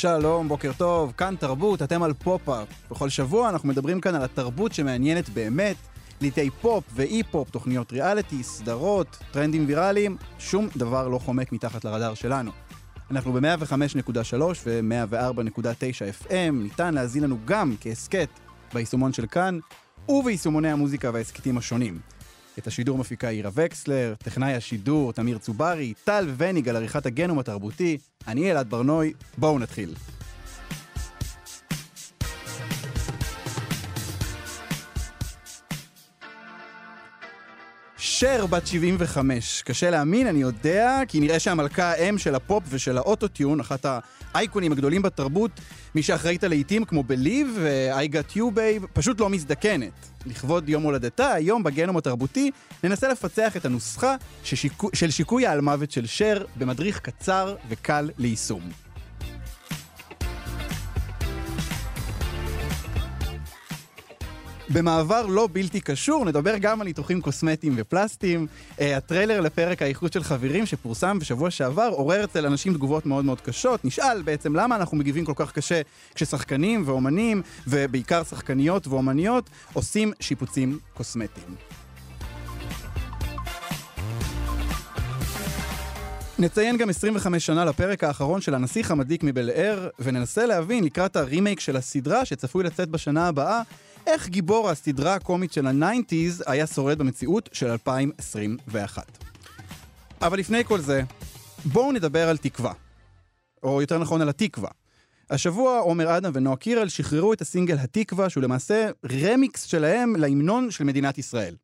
שלום, בוקר טוב, כאן תרבות, אתם על פופ-אפ. בכל שבוע אנחנו מדברים כאן על התרבות שמעניינת באמת, ליטי פופ ואי-פופ, תוכניות ריאליטי, סדרות, טרנדים ויראליים, שום דבר לא חומק מתחת לרדאר שלנו. אנחנו ב-105.3 ו-104.9 FM, ניתן להזין לנו גם כהסכת ביישומון של כאן וביישומוני המוזיקה וההסכתים השונים. את השידור מפיקה עירה וקסלר, טכנאי השידור תמיר צוברי, טל וניג על עריכת הגנום התרבותי, אני אלעד ברנוי, בואו נתחיל. שר בת 75. קשה להאמין, אני יודע, כי נראה שהמלכה האם של הפופ ושל האוטוטיון, אחת האייקונים הגדולים בתרבות, מי שאחראית לעיתים כמו בליב ו-I got you babe, פשוט לא מזדקנת. לכבוד יום הולדתה, היום בגנום התרבותי, ננסה לפצח את הנוסחה ששיקו, של שיקוי העל מוות של שר במדריך קצר וקל ליישום. במעבר לא בלתי קשור, נדבר גם על ניתוחים קוסמטיים ופלסטיים. Uh, הטריילר לפרק האיכות של חברים שפורסם בשבוע שעבר עורר אצל אנשים תגובות מאוד מאוד קשות. נשאל בעצם למה אנחנו מגיבים כל כך קשה כששחקנים ואומנים, ובעיקר שחקניות ואומניות, עושים שיפוצים קוסמטיים. נציין גם 25 שנה לפרק האחרון של הנסיך המדליק מבל אר, וננסה להבין לקראת הרימייק של הסדרה שצפוי לצאת בשנה הבאה, איך גיבור הסדרה הקומית של ה nineties היה שורד במציאות של 2021. אבל לפני כל זה, בואו נדבר על תקווה. או יותר נכון על התקווה. השבוע עומר אדם ונועה קירל שחררו את הסינגל התקווה, שהוא למעשה רמיקס שלהם להמנון של מדינת ישראל.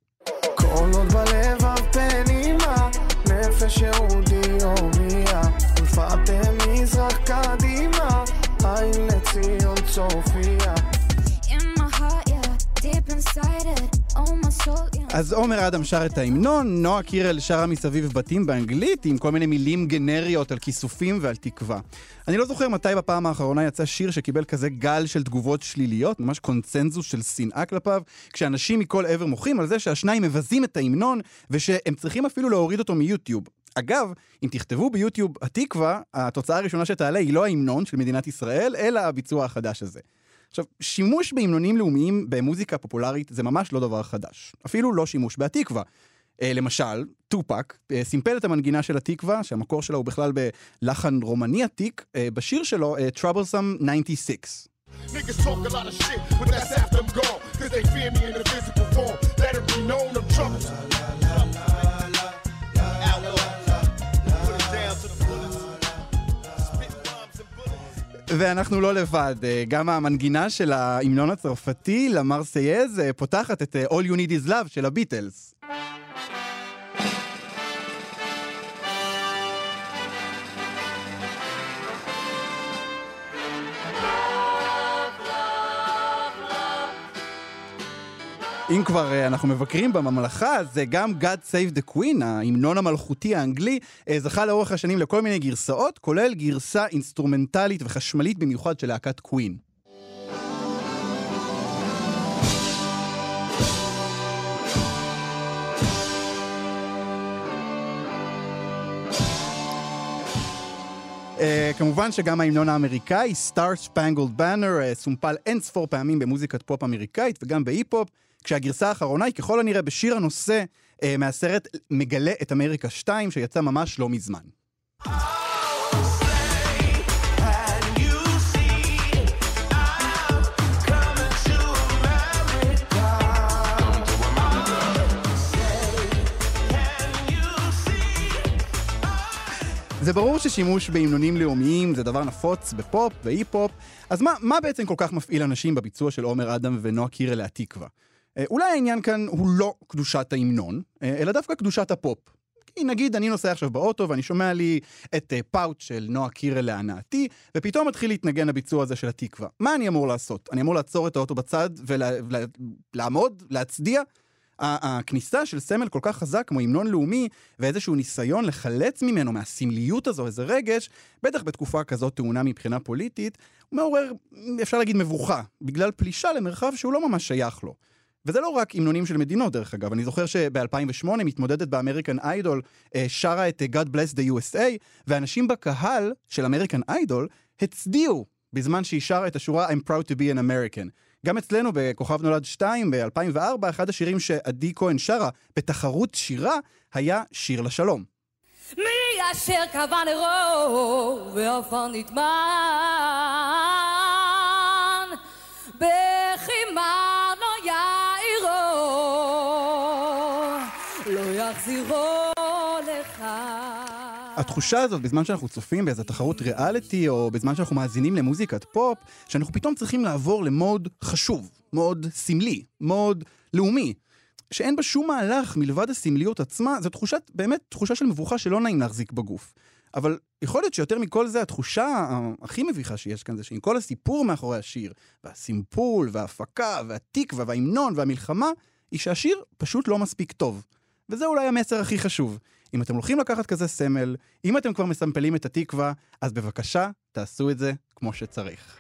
כל עוד בלב הפנימה, נפש יהודי הומייה, ולפאתם מזרח קדימה, עין לציון צופיה. אז עומר אדם שר את ההמנון, נועה קירל שרה מסביב בתים באנגלית עם כל מיני מילים גנריות על כיסופים ועל תקווה. אני לא זוכר מתי בפעם האחרונה יצא שיר שקיבל כזה גל של תגובות שליליות, ממש קונצנזוס של שנאה כלפיו, כשאנשים מכל עבר מוחים על זה שהשניים מבזים את ההמנון ושהם צריכים אפילו להוריד אותו מיוטיוב. אגב, אם תכתבו ביוטיוב התקווה, התוצאה הראשונה שתעלה היא לא ההמנון של מדינת ישראל, אלא הביצוע החדש הזה. עכשיו, שימוש בהמנונים לאומיים במוזיקה פופולרית זה ממש לא דבר חדש. אפילו לא שימוש בהתקווה. Uh, למשל, טופק uh, סימפל את המנגינה של התקווה, שהמקור שלה הוא בכלל בלחן רומני עתיק, uh, בשיר שלו, uh, Troublesome 96. Niggas talk a lot of shit, but that's after I'm gone. Cause they fear me in the physical form. Let it be known I'm troublesome. ואנחנו לא לבד, אה, גם המנגינה של ההמנון הצרפתי, למרסייז, אה, פותחת את אה, All You Need Is Love של הביטלס. אם כבר אה, אנחנו מבקרים בממלכה, זה גם God Save the Queen, ההמנון המלכותי האנגלי, אה, זכה לאורך השנים לכל מיני גרסאות, כולל גרסה אינסטרומנטלית וחשמלית במיוחד של להקת קווין. Uh, כמובן שגם ההמנון האמריקאי, Star Spangled Banner, uh, סומפל אין ספור פעמים במוזיקת פופ אמריקאית וגם באי-פופ. כשהגרסה האחרונה היא ככל הנראה בשיר הנושא אה, מהסרט מגלה את אמריקה 2, שיצא ממש לא מזמן. זה ברור ששימוש בהמנונים לאומיים זה דבר נפוץ בפופ והיפ-הופ, אז מה, מה בעצם כל כך מפעיל אנשים בביצוע של עומר אדם ונועה קירל להתקווה? אה, אולי העניין כאן הוא לא קדושת ההמנון, אה, אלא דווקא קדושת הפופ. כי נגיד אני נוסע עכשיו באוטו ואני שומע לי את אה, פאוץ' של נועה קירל להנאתי, ופתאום מתחיל להתנגן הביצוע הזה של התקווה. מה אני אמור לעשות? אני אמור לעצור את האוטו בצד ולעמוד, ולה, להצדיע? הכניסה של סמל כל כך חזק כמו המנון לאומי ואיזשהו ניסיון לחלץ ממנו מהסמליות הזו איזה רגש, בטח בתקופה כזאת טעונה מבחינה פוליטית, הוא מעורר, אפשר להגיד, מבוכה, בגלל פלישה למרחב שהוא לא ממש שייך לו. וזה לא רק המנונים של מדינות, דרך אגב. אני זוכר שב-2008 מתמודדת באמריקן איידול אה, שרה את אה, God Bless the USA, ואנשים בקהל של אמריקן איידול הצדיעו בזמן שהיא שרה את השורה I'm proud to be an American. גם אצלנו בכוכב נולד 2 ב-2004, אחד השירים שעדי כהן שרה בתחרות שירה היה שיר לשלום. מי אשר קבע נרו ועפר נטמן התחושה הזאת בזמן שאנחנו צופים באיזה תחרות ריאליטי, או בזמן שאנחנו מאזינים למוזיקת פופ, שאנחנו פתאום צריכים לעבור למוד חשוב, מוד סמלי, מוד לאומי, שאין בה שום מהלך מלבד הסמליות עצמה, זו תחושת, באמת תחושה של מבוכה שלא נעים להחזיק בגוף. אבל יכול להיות שיותר מכל זה, התחושה הכי מביכה שיש כאן זה שעם כל הסיפור מאחורי השיר, והסימפול, וההפקה, והתקווה, וההמנון, והמלחמה, היא שהשיר פשוט לא מספיק טוב. וזה אולי המסר הכי חשוב. אם אתם הולכים לקחת כזה סמל, אם אתם כבר מסמפלים את התקווה, אז בבקשה, תעשו את זה כמו שצריך.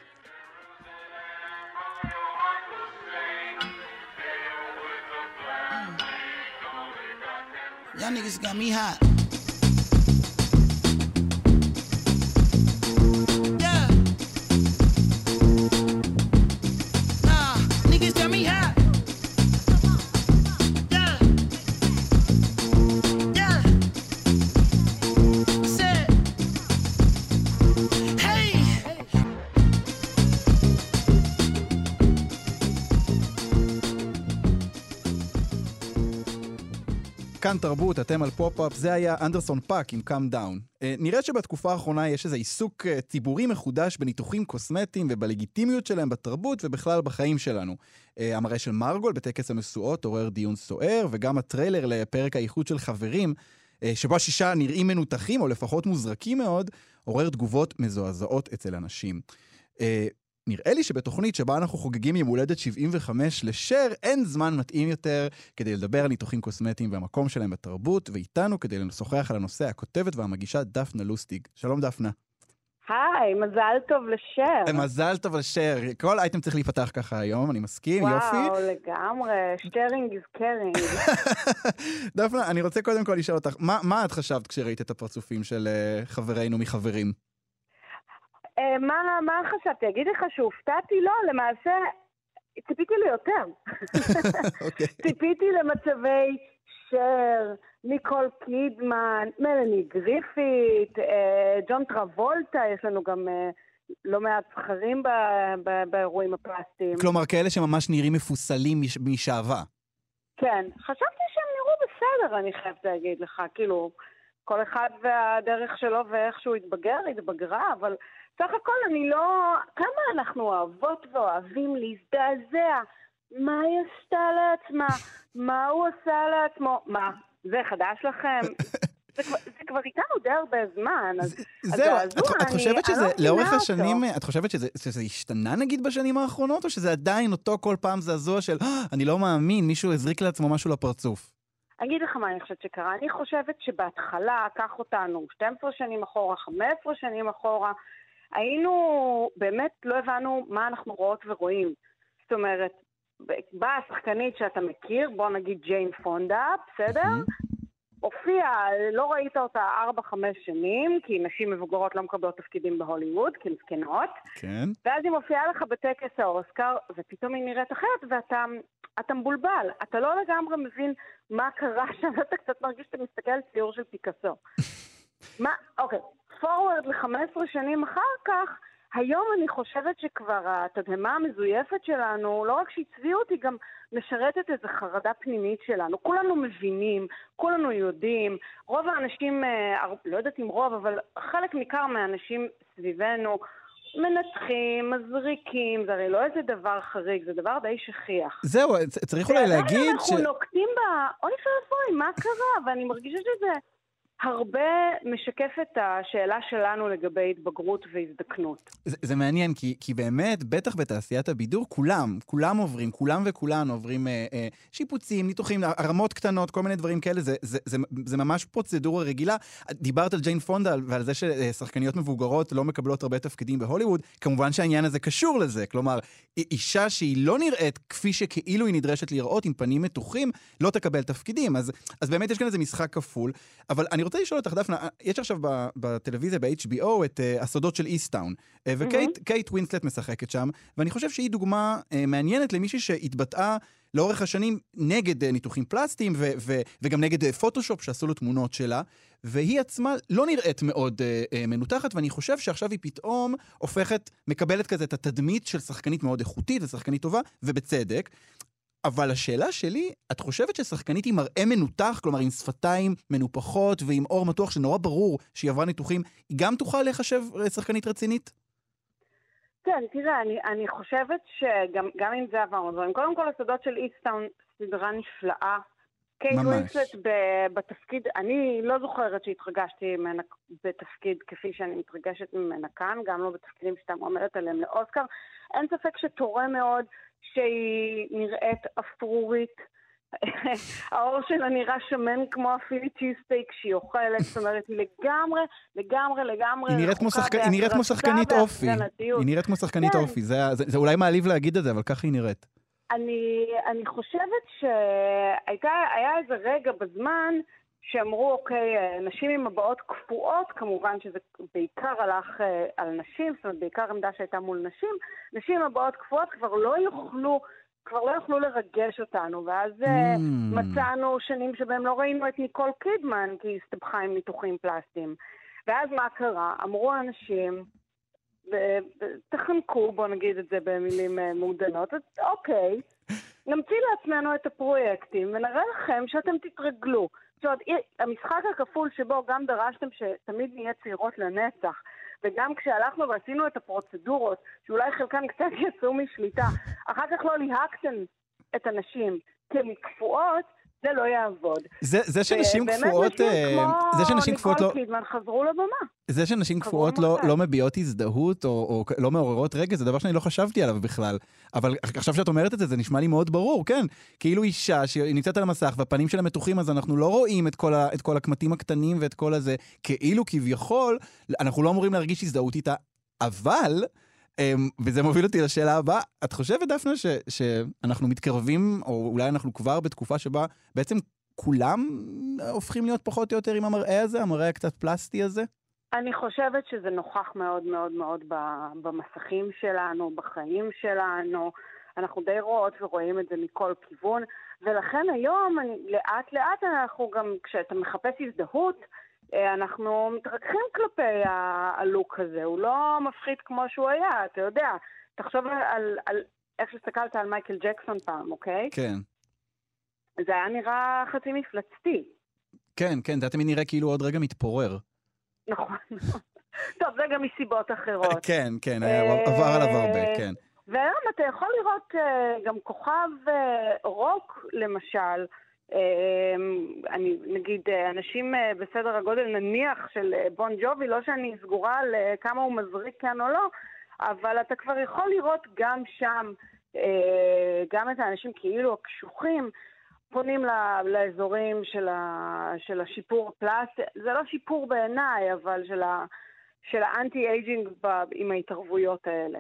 Y'all niggas got me hot. כאן תרבות, אתם על פופ-אפ, זה היה אנדרסון פאק עם Come Down. אה, נראה שבתקופה האחרונה יש איזה עיסוק אה, ציבורי מחודש בניתוחים קוסמטיים ובלגיטימיות שלהם בתרבות ובכלל בחיים שלנו. אה, המראה של מרגול בטקס המשואות עורר דיון סוער, וגם הטריילר לפרק האיחוד של חברים, שבו השישה נראים מנותחים או לפחות מוזרקים מאוד, עורר תגובות מזועזעות אצל אנשים. נראה לי שבתוכנית שבה אנחנו חוגגים יום הולדת 75 לשר, אין זמן מתאים יותר כדי לדבר על ניתוחים קוסמטיים והמקום שלהם בתרבות, ואיתנו כדי לשוחח על הנושא הכותבת והמגישה דפנה לוסטיג. שלום דפנה. היי, מזל טוב לשר. מזל טוב לשר. כל אייטם צריך להיפתח ככה היום, אני מסכים, וואו, יופי. וואו, לגמרי, sharing is caring. דפנה, אני רוצה קודם כל לשאול אותך, מה, מה את חשבת כשראית את הפרצופים של אה, חברינו מחברים? אה, מה, מה חשבתי? אגיד לך שהופתעתי? לא, למעשה ציפיתי ליותר. אוקיי. ציפיתי למצבי שר, ניקול קידמן, מלני גריפית, אה, ג'ון טרבולטה, יש לנו גם אה, לא מעט זכרים באירועים הפלסטיים. כלומר, כאלה שממש נראים מפוסלים משעווה. כן, חשבתי שהם נראו בסדר, אני חייבת להגיד לך. כאילו, כל אחד והדרך שלו ואיך שהוא התבגר, התבגרה, אבל סך הכל אני לא... כמה אנחנו אוהבות ואוהבים להזדעזע. מה היא עשתה לעצמה? מה הוא עשה לעצמו? מה, זה חדש לכם? זה כבר, זה כבר איתנו די הרבה זמן, אז זהו, את, את חושבת שזה לא לאורך השנים. את חושבת שזה, שזה השתנה נגיד בשנים האחרונות, או שזה עדיין אותו כל פעם זעזוע של, אה, אני לא מאמין, מישהו הזריק לעצמו משהו לפרצוף? אני אגיד לך מה אני חושבת שקרה. אני חושבת שבהתחלה, קח אותנו 12 שנים אחורה, 15 שנים אחורה, היינו, באמת לא הבנו מה אנחנו רואות ורואים. זאת אומרת, באה השחקנית שאתה מכיר, בוא נגיד ג'יין פונדה, בסדר? הופיעה, לא ראית אותה 4-5 שנים, כי נשים מבוגרות לא מקבלות תפקידים בהוליווד, כי הן זקנות. כן. ואז היא מופיעה לך בטקס האוסקר, ופתאום היא נראית אחרת, ואתה מבולבל. אתה לא לגמרי מבין מה קרה שם, אתה קצת מרגיש שאתה מסתכל על ציור של פיקאסו. מה, אוקיי, פורוורד ל-15 שנים אחר כך, היום אני חושבת שכבר התדהמה המזויפת שלנו, לא רק שהצביעות, היא גם משרתת איזו חרדה פנימית שלנו. כולנו מבינים, כולנו יודעים, רוב האנשים, אה, לא יודעת אם רוב, אבל חלק ניכר מהאנשים סביבנו מנתחים, מזריקים, זה הרי לא איזה דבר חריג, זה דבר די שכיח. זהו, צריך אולי להגיד ש... אנחנו נוקטים ב... אוי ואבוי, מה קרה? ואני מרגישה שזה... הרבה משקף את השאלה שלנו לגבי התבגרות והזדקנות. זה, זה מעניין, כי, כי באמת, בטח בתעשיית הבידור, כולם, כולם עוברים, כולם וכולן עוברים אה, אה, שיפוצים, ניתוחים, הרמות קטנות, כל מיני דברים כאלה, זה, זה, זה, זה ממש פרוצדורה רגילה. דיברת על ג'יין פונדה ועל זה ששחקניות מבוגרות לא מקבלות הרבה תפקידים בהוליווד, כמובן שהעניין הזה קשור לזה. כלומר, אישה שהיא לא נראית כפי שכאילו היא נדרשת לראות, עם פנים מתוחים, לא תקבל תפקידים. אז, אז באמת יש כאן איזה משחק כפול. אבל אני רוצה לשאול אותך, דפנה, יש עכשיו בטלוויזיה, ב-HBO, את uh, הסודות של איסטאון. Uh, וקייט mm-hmm. ווינסלט משחקת שם, ואני חושב שהיא דוגמה uh, מעניינת למישהי שהתבטאה לאורך השנים נגד uh, ניתוחים פלסטיים, ו- ו- וגם נגד uh, פוטושופ שעשו לו תמונות שלה, והיא עצמה לא נראית מאוד uh, uh, מנותחת, ואני חושב שעכשיו היא פתאום הופכת, מקבלת כזה את התדמית של שחקנית מאוד איכותית ושחקנית טובה, ובצדק. אבל השאלה שלי, את חושבת ששחקנית עם מראה מנותח, כלומר עם שפתיים מנופחות ועם אור מתוח שנורא ברור שהיא עברה ניתוחים, היא גם תוכל להיחשב שחקנית רצינית? כן, תראה, אני, אני חושבת שגם עם זה עברנו דברים. קודם כל, הסודות של איסטאון, סדרה נפלאה. קייט ווינסלט בתפקיד, אני לא זוכרת שהתרגשתי ממנה בתפקיד כפי שאני מתרגשת ממנה כאן, גם לא בתפקידים שאתה מועמדת עליהם לאוסקר. אין ספק שתורם מאוד שהיא נראית אפרורית. העור שלה נראה שמן כמו הפילי צ'יסטייק שהיא אוכלת, זאת אומרת, היא לגמרי, לגמרי, לגמרי היא נראית כמו, שחק... היא נראית כמו שחקנית אופי. היא נראית כמו שחקנית כן. אופי, זה, זה, זה אולי מעליב להגיד את זה, אבל ככה היא נראית. אני, אני חושבת שהיה איזה רגע בזמן שאמרו, אוקיי, נשים עם הבעות קפואות, כמובן שזה בעיקר הלך אה, על נשים, זאת אומרת, בעיקר עמדה שהייתה מול נשים, נשים עם הבעות קפואות כבר לא יוכלו... כבר לא יכלו לרגש אותנו, ואז אה, mm. מצאנו שנים שבהם לא ראינו את ניקול קידמן, כי היא הסתבכה עם ניתוחים פלסטיים. ואז מה קרה? אמרו האנשים, תחנקו, בואו נגיד את זה במילים אה, מעודנות, אז אוקיי, נמציא לעצמנו את הפרויקטים ונראה לכם שאתם תתרגלו. זאת אומרת, המשחק הכפול שבו גם דרשתם שתמיד נהיה צעירות לנצח, וגם כשהלכנו ועשינו את הפרוצדורות, שאולי חלקן קצת יצאו משליטה, אחר כך לא ליהקתם את הנשים כמקפואות, זה לא יעבוד. זה, זה שנשים קפואות... אה, זה שנשים קפואות לא... קידמן חזרו לבמה. זה שנשים קפואות לא, לא מביעות הזדהות או, או לא מעוררות רגע, זה דבר שאני לא חשבתי עליו בכלל. אבל עכשיו שאת אומרת את זה, זה נשמע לי מאוד ברור, כן. כאילו אישה שהיא נמצאת על המסך והפנים שלה מתוחים, אז אנחנו לא רואים את כל, ה, את כל הקמטים הקטנים ואת כל הזה. כאילו כביכול, אנחנו לא אמורים להרגיש הזדהות איתה, אבל... Um, וזה מוביל אותי לשאלה הבאה. את חושבת, דפנה, ש, שאנחנו מתקרבים, או אולי אנחנו כבר בתקופה שבה בעצם כולם הופכים להיות פחות או יותר עם המראה הזה, המראה הקצת פלסטי הזה? אני חושבת שזה נוכח מאוד מאוד מאוד במסכים שלנו, בחיים שלנו. אנחנו די רואות ורואים את זה מכל כיוון, ולכן היום, אני, לאט לאט אנחנו גם, כשאתה מחפש הזדהות, אנחנו מתרככים כלפי הלוק הזה, הוא לא מפחיד כמו שהוא היה, אתה יודע. תחשוב על, על איך שהסתכלת על מייקל ג'קסון פעם, אוקיי? כן. זה היה נראה חצי מפלצתי. כן, כן, זה היה תמיד נראה כאילו עוד רגע מתפורר. נכון. טוב, זה גם מסיבות אחרות. כן, כן, עבר עליו הרבה, כן. והיום אתה יכול לראות אה, גם כוכב אה, רוק, למשל, אני, נגיד, אנשים אה, בסדר הגודל נניח של אה, בון ג'ובי, לא שאני סגורה על אה, כמה הוא מזריק כאן או לא, אבל אתה כבר יכול לראות גם שם, גם את האנשים כאילו הקשוחים, פונים לאזורים של, ה, של השיפור פלסטי, זה לא שיפור בעיניי, אבל של, ה, של ה anti-aging עם ההתערבויות האלה.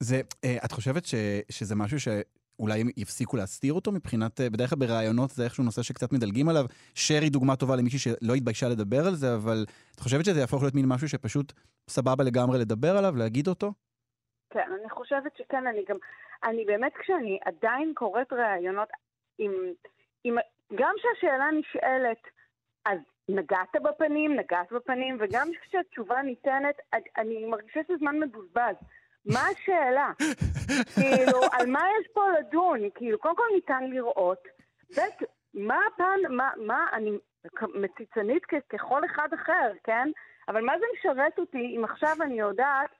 זה, את חושבת ש, שזה משהו ש... אולי הם יפסיקו להסתיר אותו מבחינת, אה, בדרך כלל בראיונות זה איכשהו נושא שקצת מדלגים עליו. שר היא דוגמה טובה למישהי שלא התביישה לדבר על זה, אבל את חושבת שזה יהפוך להיות מין משהו שפשוט סבבה לגמרי לדבר עליו, להגיד אותו? כן, אני חושבת שכן, אני גם, אני באמת כשאני עדיין קוראת ראיונות עם, עם גם כשהשאלה נשאלת, אז נגעת בפנים, נגעת בפנים, וגם כשהתשובה ניתנת, אני מרגישה שזה זמן מבוזבז. מה השאלה? כאילו, על מה יש פה לדון? כאילו, קודם כל ניתן לראות. ב', מה הפן, מה, מה, אני מציצנית ככל אחד אחר, כן? אבל מה זה משרת אותי אם עכשיו אני יודעת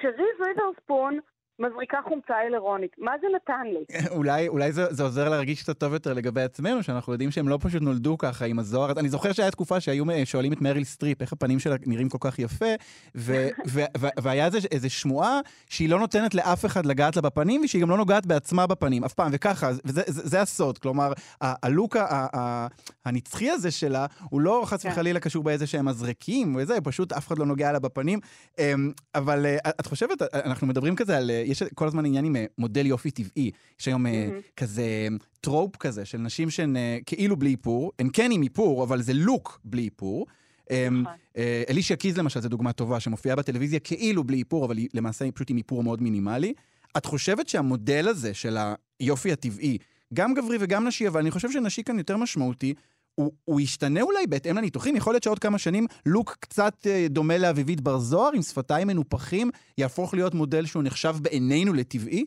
שריס ווית'רספון מזריקה חומצה היאלורונית. מה זה נתן לי? אולי, אולי זה, זה עוזר להרגיש קצת טוב יותר לגבי עצמנו, שאנחנו יודעים שהם לא פשוט נולדו ככה עם הזוהר. אני זוכר שהיה תקופה שהיו שואלים את מריל סטריפ איך הפנים שלה נראים כל כך יפה, ו, ו, ו, והיה איזה, איזה שמועה שהיא לא נותנת לאף אחד לגעת לה בפנים, ושהיא גם לא נוגעת בעצמה בפנים, אף פעם, וככה, וזה זה, זה הסוד. כלומר, הלוק הנצחי הזה שלה, הוא לא חס כן. וחלילה קשור באיזה שהם מזרקים וזה, פשוט אף אחד לא נוגע לה בפנים. אמ, אבל אה, את חושבת, אנחנו מדברים כזה על... יש כל הזמן עניין עם אה, מודל יופי טבעי. יש היום mm-hmm. כזה טרופ כזה של נשים שהן כאילו בלי איפור, הן כן עם איפור, אבל זה לוק בלי איפור. אמ, נכון. אלישיה קיז למשל זו דוגמה טובה, שמופיעה בטלוויזיה כאילו בלי איפור, אבל היא למעשה היא פשוט עם איפור מאוד מינימלי. את חושבת שהמודל הזה של היופי הטבעי, גם גברי וגם נשי, אבל אני חושב שנשי כאן יותר משמעותי, הוא, הוא ישתנה אולי בהתאם לניתוחים? יכול להיות שעוד כמה שנים לוק קצת אה, דומה לאביבית בר זוהר, עם שפתיים מנופחים, יהפוך להיות מודל שהוא נחשב בעינינו לטבעי?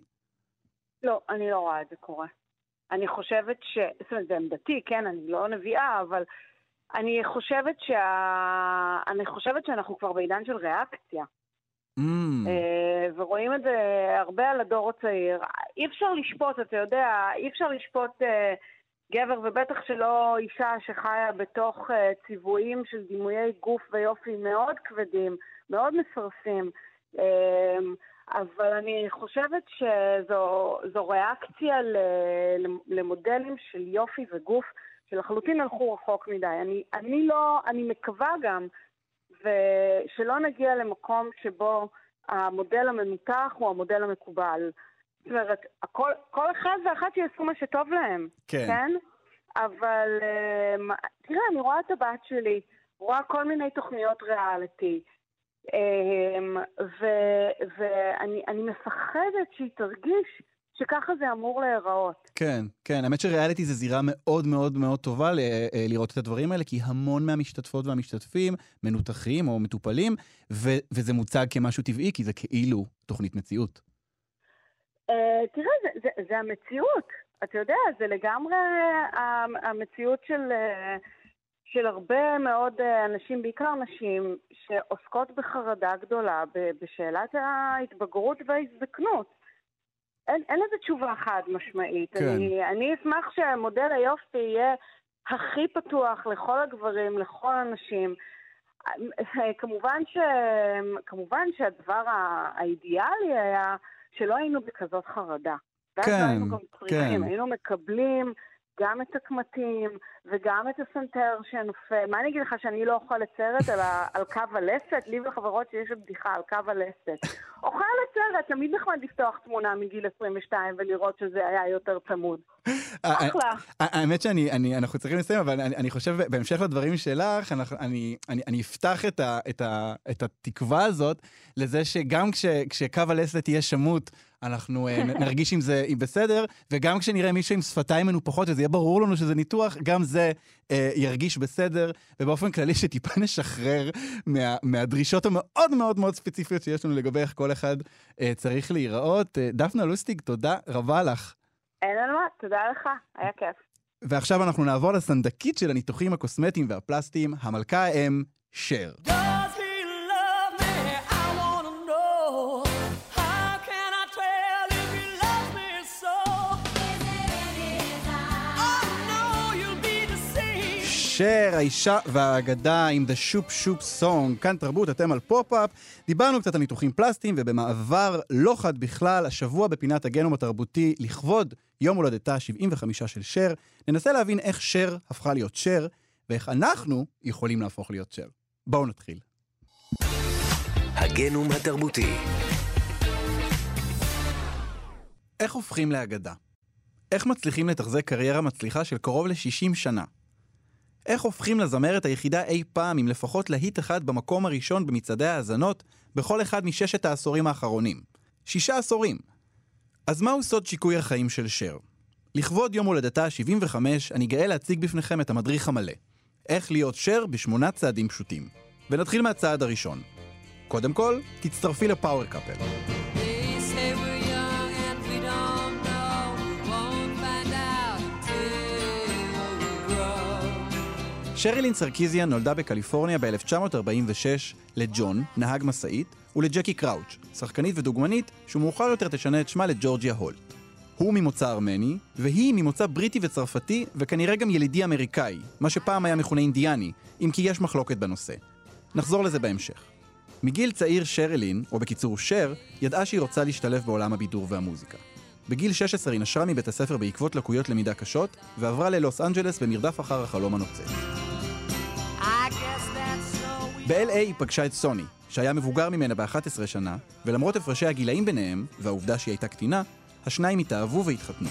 לא, אני לא רואה את זה קורה. אני חושבת ש... זאת אומרת, זה עמדתי, כן, אני לא נביאה, אבל אני חושבת שה... אני חושבת שאנחנו כבר בעידן של ריאקציה. Mm. ורואים את זה הרבה על הדור הצעיר. אי אפשר לשפוט, אתה יודע, אי אפשר לשפוט... Uh, גבר, ובטח שלא אישה שחיה בתוך uh, ציוויים של דימויי גוף ויופי מאוד כבדים, מאוד מסרסים. Uh, אבל אני חושבת שזו ריאקציה ל, למודלים של יופי וגוף שלחלוטין הלכו רחוק מדי. אני, אני לא, אני מקווה גם שלא נגיע למקום שבו המודל המנותח הוא המודל המקובל. הכל, כל אחד ואחת שיעשו מה שטוב להם, כן? כן? אבל um, תראה, אני רואה את הבת שלי, רואה כל מיני תוכניות ריאליטי, um, ואני מפחדת שהיא תרגיש שככה זה אמור להיראות. כן, כן. האמת שריאליטי זה זירה מאוד מאוד מאוד טובה ל- אה, לראות את הדברים האלה, כי המון מהמשתתפות והמשתתפים מנותחים או מטופלים, ו- וזה מוצג כמשהו טבעי, כי זה כאילו תוכנית מציאות. Uh, תראה, זה, זה, זה המציאות. אתה יודע, זה לגמרי המציאות של, uh, של הרבה מאוד אנשים, בעיקר נשים, שעוסקות בחרדה גדולה בשאלת ההתבגרות וההזדקנות. אין, אין לזה תשובה חד משמעית. כן. אני, אני אשמח שמודל היופי יהיה הכי פתוח לכל הגברים, לכל הנשים. כמובן, ש, כמובן שהדבר האידיאלי היה שלא היינו בכזאת חרדה. ואז כן, לא היינו גם צריכים, כן. היינו מקבלים גם את הקמטים וגם את הסנטר שנופל. מה אני אגיד לך שאני לא אוכלת סרט על, ה, על קו הלסת? לי ולחברות שיש לי בדיחה על קו הלסת. אוכלת סרט, תמיד נחמד לפתוח תמונה מגיל 22 ולראות שזה היה יותר צמוד. אחלה. האמת שאנחנו צריכים לסיים, אבל אני חושב, בהמשך לדברים שלך, אני אפתח את התקווה הזאת לזה שגם כשקו הלסת יהיה שמוט, אנחנו uh, נרגיש עם זה עם בסדר, וגם כשנראה מישהו עם שפתיים מנופחות, וזה יהיה ברור לנו שזה ניתוח, גם זה uh, ירגיש בסדר, ובאופן כללי שטיפה נשחרר מה, מהדרישות המאוד מאוד מאוד ספציפיות שיש לנו לגבי איך כל אחד uh, צריך להיראות. Uh, דפנה לוסטיג, תודה רבה לך. אין על מה, תודה לך, היה כיף. ועכשיו אנחנו נעבור לסנדקית של הניתוחים הקוסמטיים והפלסטיים, המלכה האם, שר. שר, האישה והאגדה עם The Shoop Shoop Song. כאן תרבות, אתם על פופ-אפ. דיברנו קצת על ניתוחים פלסטיים, ובמעבר לא חד בכלל, השבוע בפינת הגנום התרבותי, לכבוד יום הולדתה ה-75 של שר, ננסה להבין איך שר הפכה להיות שר, ואיך אנחנו יכולים להפוך להיות שר. בואו נתחיל. הגנום התרבותי איך הופכים לאגדה? איך מצליחים לתחזק קריירה מצליחה של קרוב ל-60 שנה? איך הופכים לזמרת היחידה אי פעם עם לפחות להיט אחד במקום הראשון במצעדי ההאזנות בכל אחד מששת העשורים האחרונים? שישה עשורים. אז מהו סוד שיקוי החיים של שר? לכבוד יום הולדתה ה-75, אני גאה להציג בפניכם את המדריך המלא. איך להיות שר בשמונה צעדים פשוטים. ונתחיל מהצעד הראשון. קודם כל, תצטרפי לפאוור קאפל. שרילין סרקיזיאן נולדה בקליפורניה ב-1946 לג'ון, נהג משאית, ולג'קי קראוץ', שחקנית ודוגמנית, שמאוחר יותר תשנה את שמה לג'ורג'יה הולט. הוא ממוצא ארמני, והיא ממוצא בריטי וצרפתי, וכנראה גם ילידי אמריקאי, מה שפעם היה מכונה אינדיאני, אם כי יש מחלוקת בנושא. נחזור לזה בהמשך. מגיל צעיר שרילין, או בקיצור שר, ידעה שהיא רוצה להשתלב בעולם הבידור והמוזיקה. בגיל 16 היא נשרה מבית הספר בעקבות לקויות למידה קשות, ועברה ללוס אנג'לס במרדף אחר החלום הנוצץ. ב-LA היא פגשה את סוני, שהיה מבוגר ממנה ב-11 שנה, ולמרות הפרשי הגילאים ביניהם, והעובדה שהיא הייתה קטינה, השניים התאהבו והתחתנו.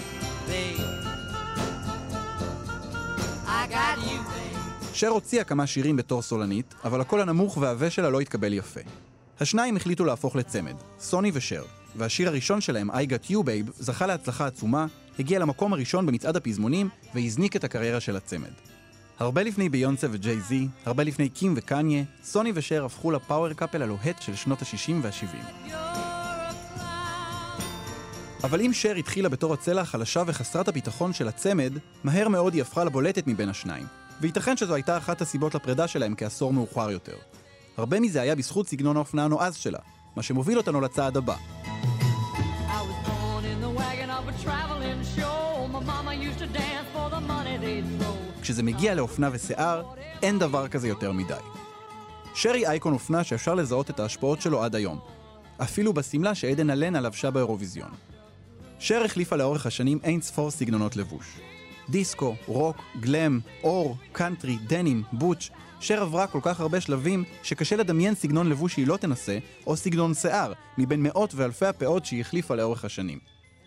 שר הוציאה כמה שירים בתור סולנית, אבל הקול הנמוך והעבה שלה לא התקבל יפה. השניים החליטו להפוך לצמד, סוני ושר, והשיר הראשון שלהם, I Got You Babe, זכה להצלחה עצומה, הגיע למקום הראשון במצעד הפזמונים, והזניק את הקריירה של הצמד. הרבה לפני ביונסה וג'יי זי, הרבה לפני קים וקניה, סוני ושר הפכו לפאוור קאפל הלוהט של שנות ה-60 וה-70. אבל אם שר התחילה בתור הצלע החלשה וחסרת הביטחון של הצמד, מהר מאוד היא הפכה לבולטת מבין השניים. וייתכן שזו הייתה אחת הסיבות לפרידה שלהם כעשור מאוחר יותר. הרבה מזה היה בזכות סגנון האופנה הנועז שלה, מה שמוביל אותנו לצעד הבא. כשזה מגיע לאופנה ושיער, אין דבר כזה יותר מדי. שר היא אייקון אופנה שאפשר לזהות את ההשפעות שלו עד היום. אפילו בשמלה שעדן אלנה לבשה באירוויזיון. שר החליפה לאורך השנים אין ספור סגנונות לבוש. דיסקו, רוק, גלאם, עור, קאנטרי, denim, butch, שר עברה כל כך הרבה שלבים, שקשה לדמיין סגנון לבוש שהיא לא ניסתה, או סגנון שיער, מבין מאות ואלפי הפאות שהיא החליפה לאורך השנים.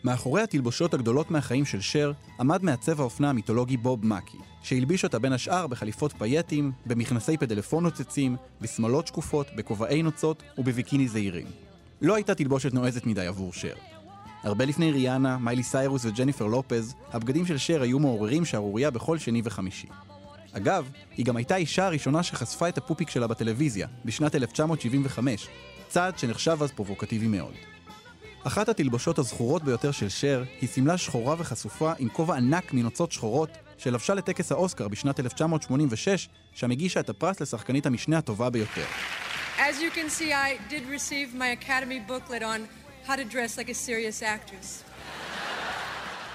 מאחורי התלבושות הגדולות מהחיים של שר, עמד מעצב האופנה המיתולוגי בוב מקי, שהלביש אותה בין השאר בחליפות פייטים, במכנסי פדלפון נוצצים, בשמלות שקופות, בכובעי נוצות ובביקיני זעירים. לא הייתה תלבושת נועזת מדי עבור שר. הרבה לפני ריאנה, מיילי סיירוס וג'ניפר לופז, הבגדים של שר היו מעוררים שערורייה בכל שני וחמישי. אגב, היא גם הייתה האישה הראשונה שחשפה את הפופיק שלה בטלוויזיה, בשנת 1975, צעד שנחשב אז פרובוקטיבי מאוד. אחת התלבושות הזכורות ביותר של שר היא שמלה שחורה וחשופה עם כובע ענק מנוצות שחורות, שלבשה לטקס האוסקר בשנת 1986, שם הגישה את הפרס לשחקנית המשנה הטובה ביותר. As you can see, I did receive my Academy booklet on how to dress like a serious actress.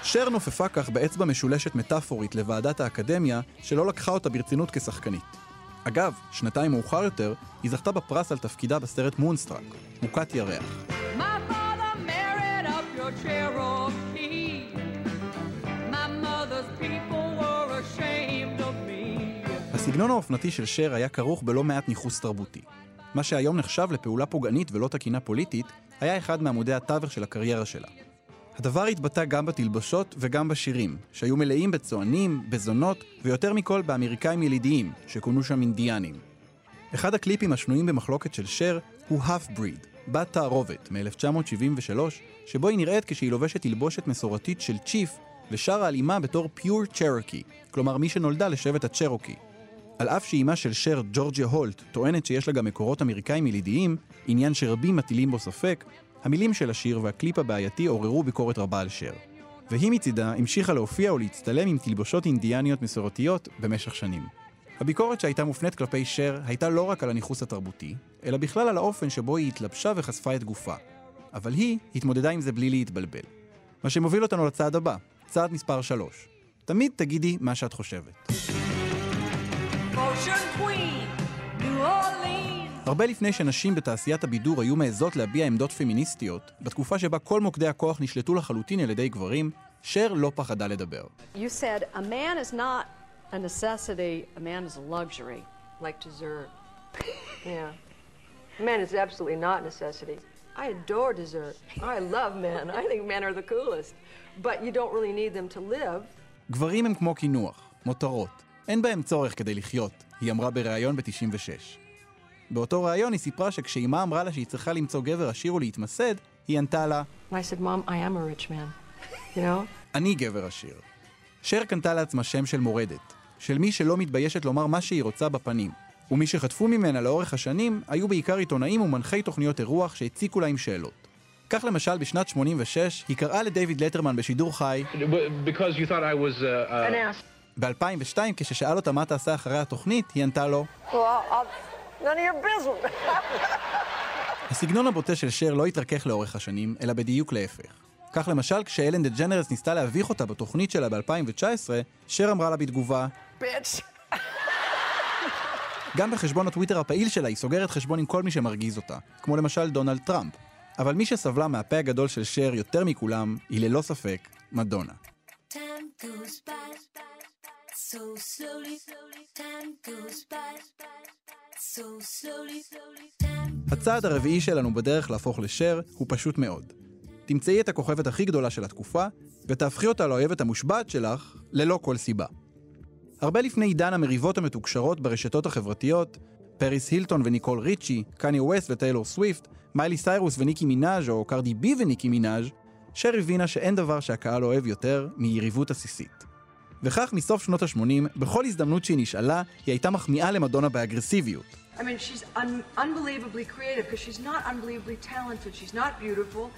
שר נופפה כך באצבע משולשת מטאפורית לוועדת האקדמיה, שלא לקחה אותה ברצינות כשחקנית. אגב, שנתיים מאוחר יותר, היא זכתה בפרס על תפקידה בסרט מונסטראק, מוכת ירח. הסגנון האופנתי של שר היה כרוך בלא מעט ניכוס תרבותי. מה שהיום נחשב לפעולה פוגענית ולא תקינה פוליטית, היה אחד מעמודי התווך של הקריירה שלה. הדבר התבטא גם בתלבשות וגם בשירים, שהיו מלאים בצוענים, בזונות, ויותר מכל באמריקאים ילידיים, שכונו שם אינדיאנים. אחד הקליפים השנויים במחלוקת של שר הוא Half Breed, בת תערובת, מ-1973, שבו היא נראית כשהיא לובשת תלבושת מסורתית של צ'יף, ושרה על אימה בתור Pure Cherokee, כלומר מי שנולדה לשבט הצ'רוקי. על אף שאימה של שר, ג'ורג'יה הולט, טוענת שיש לה גם מקורות אמריקאים ילידיים, עניין שרבים מטילים בו ספק, המילים של השיר והקליפ הבעייתי עוררו ביקורת רבה על שר. והיא מצידה המשיכה להופיע ולהצטלם עם תלבושות אינדיאניות מסורתיות במשך שנים. הביקורת שהייתה מופנית כלפי שר הייתה לא רק על הניכוס התרבותי, אלא בכלל על האופן שבו היא התלבשה וחשפה את גופה. אבל היא התמודדה עם זה בלי להתבלבל. מה שמוביל אותנו לצעד הבא, צעד מספר 3. תמיד תגידי מה שאת חושבת. הרבה לפני שנשים בתעשיית הבידור היו מעזות להביע עמדות פמיניסטיות, בתקופה שבה כל מוקדי הכוח נשלטו לחלוטין על ידי גברים, שר לא פחדה לדבר. You said, a man is not a necessity, a man is a luxury. Like dessert. yeah. Man is absolutely not a necessity. I adore dessert. I love men. I think men are the coolest. But you don't really need them to live. גברים הם כמו קינוח, מותרות. אין בהם צורך כדי לחיות, היא אמרה בריאיון ב-96. באותו ריאיון היא סיפרה שכשאימה אמרה לה שהיא צריכה למצוא גבר עשיר ולהתמסד, היא ענתה לה? אני גבר עשיר. שר קנתה לעצמה שם של מורדת, של מי שלא מתביישת לומר מה שהיא רוצה בפנים, ומי שחטפו ממנה לאורך השנים היו בעיקר עיתונאים ומנחי תוכניות אירוח שהציקו לה עם שאלות. כך למשל בשנת 86 היא קראה לדייוויד לטרמן בשידור חי uh, uh, ב-2002, כששאל אותה מה תעשה אחרי התוכנית, היא ענתה לו, Well, none of your business. הסגנון הבוטה של שר לא התרכך לאורך השנים, אלא בדיוק להפך. כך למשל, כשאלן דה ג'נרס ניסתה להביך אותה בתוכנית שלה ב-2019, שר אמרה לה בתגובה, Bitch. גם בחשבון הטוויטר הפעיל שלה היא סוגרת חשבון עם כל מי שמרגיז אותה, כמו למשל דונלד טראמפ. אבל מי שסבלה מהפה הגדול של שר יותר מכולם, היא ללא ספק מדונה. So slowly. Time goes by הצעד הרביעי שלנו בדרך להפוך לשר הוא פשוט מאוד. תמצאי את הכוכבת הכי גדולה של התקופה, ותהפכי אותה לאויבת המושבעת שלך, ללא כל סיבה. הרבה לפני עידן המריבות המתוקשרות ברשתות החברתיות, פריס הילטון וניקול ריצ'י, קניה ווסט וטיילור סוויפט, מיילי סיירוס וניקי מינאז' או קרדי בי וניקי מינאז', שר הבינה שאין דבר שהקהל אוהב יותר מיריבות עסיסית. וכך מסוף שנות ה-80, בכל הזדמנות שהיא נשאלה, היא הייתה מחמיאה למדונה באגרסיביות. I mean, she's un- unbelievably creative because she's not unbelievably talented. She's not beautiful.